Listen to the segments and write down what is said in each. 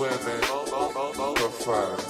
women, the fire.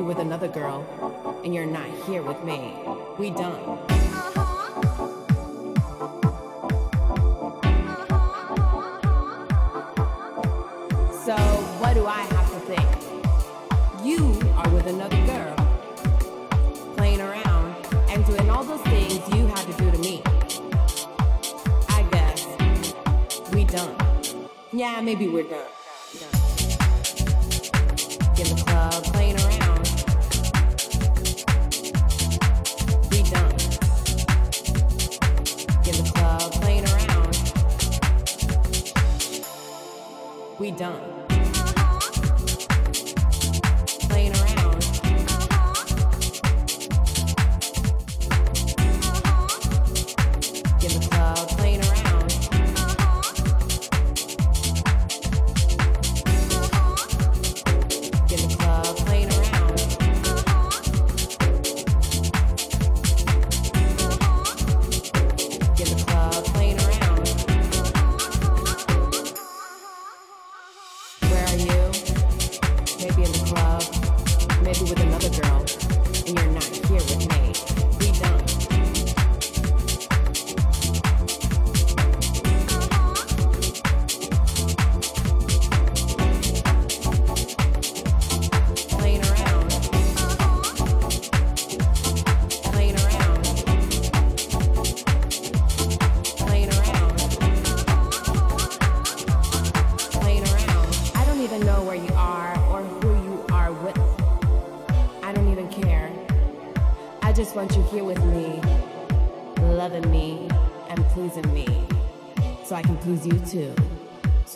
you with another girl, and you're not here with me. We done. So, what do I have to think? You are with another girl, playing around and doing all those things you had to do to me. I guess we done. Yeah, maybe we're done.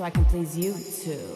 So I can please you too.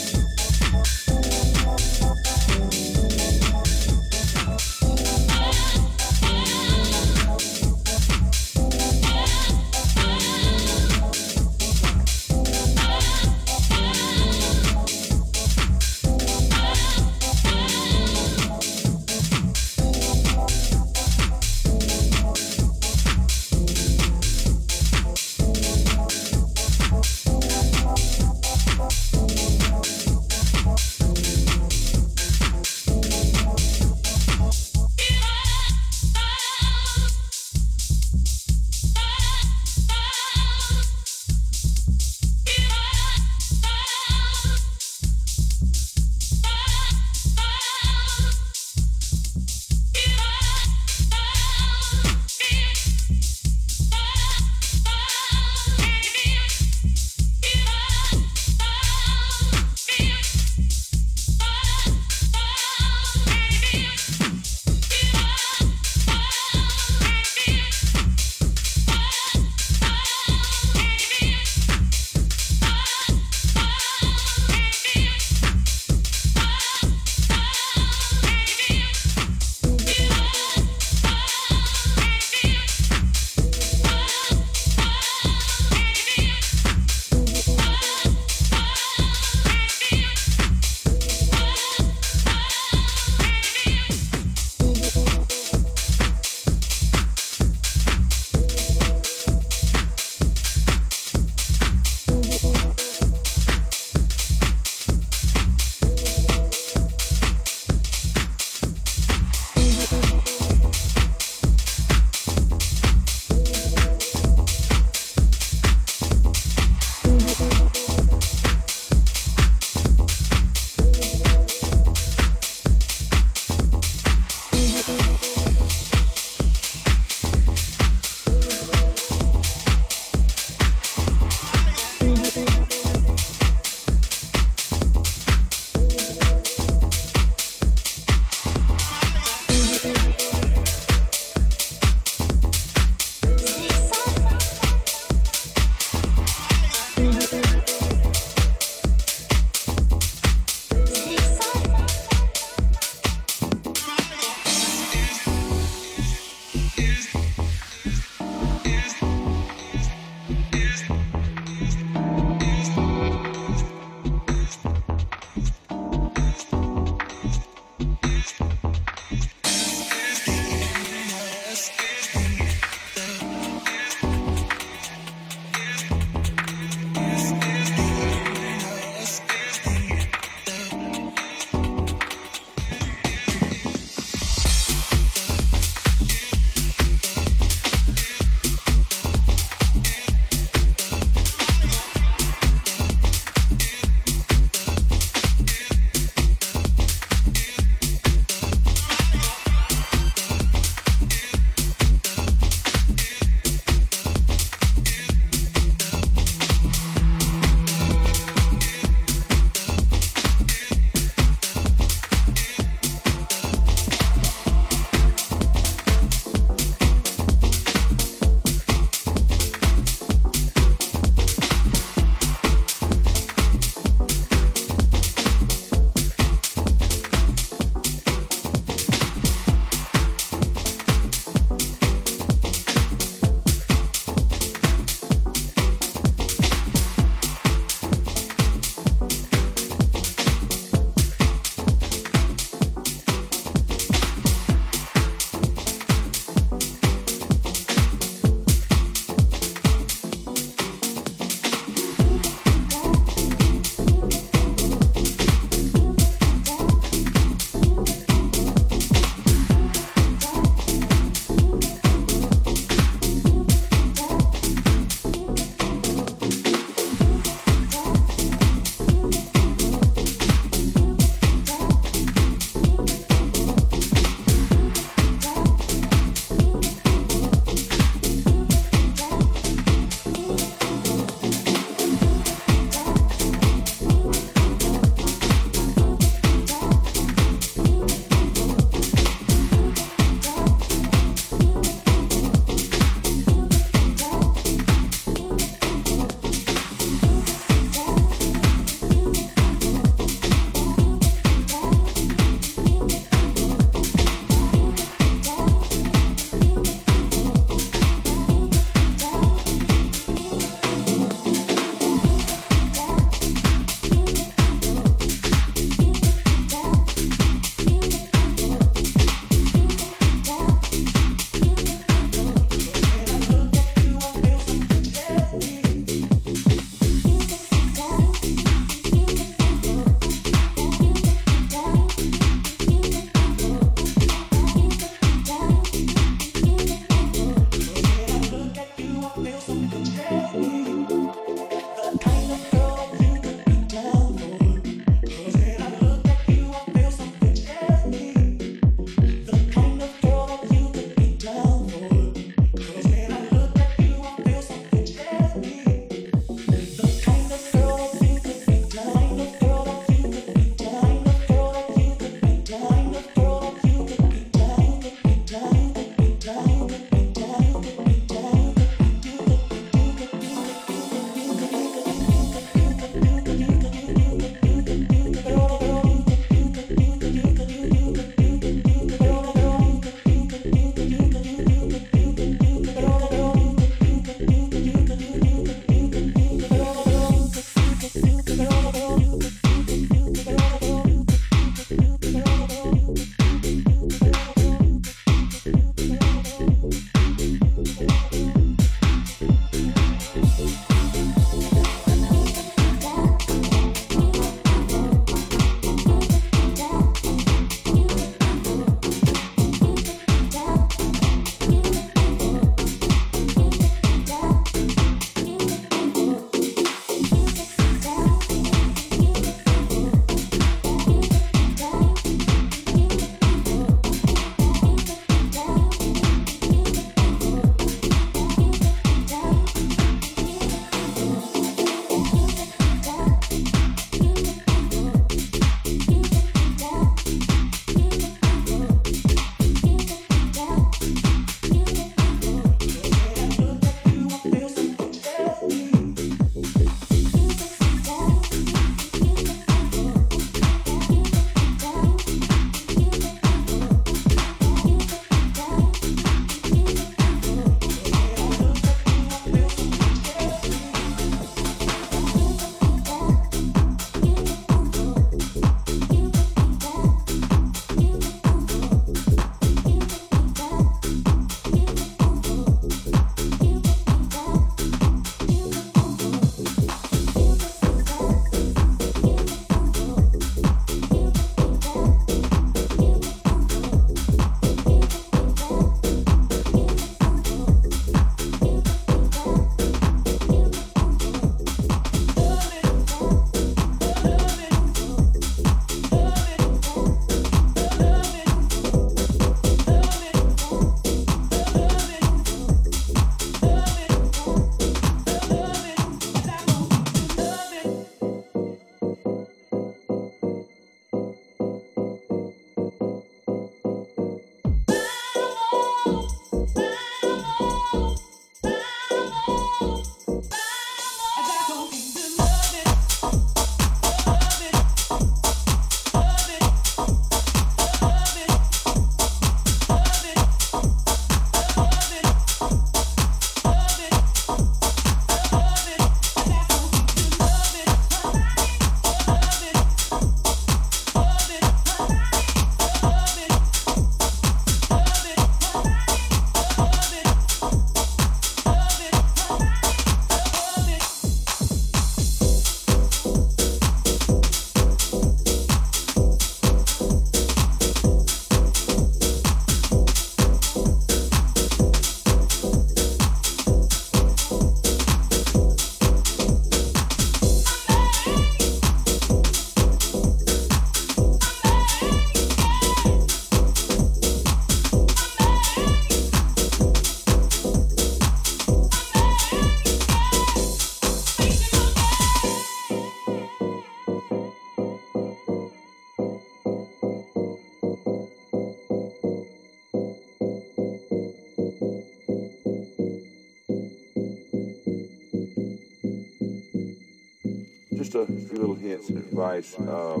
A few little hints and advice. Uh,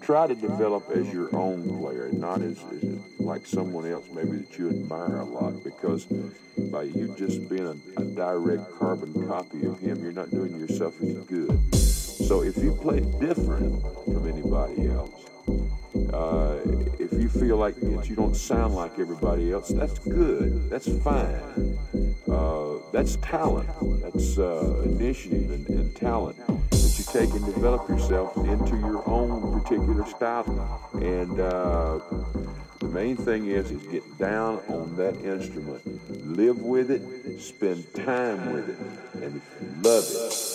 try to develop as your own player, not as, as, like someone else maybe that you admire a lot. Because by you just being a, a direct carbon copy of him, you're not doing yourself any good. So if you play different from anybody else, uh, if you feel like that you don't sound like everybody else, that's good. That's fine. Uh, that's talent. That's uh, initiative and, and, talent take and develop yourself into your own particular style. And uh, the main thing is, is get down on that instrument, live with it, spend time with it, and love it.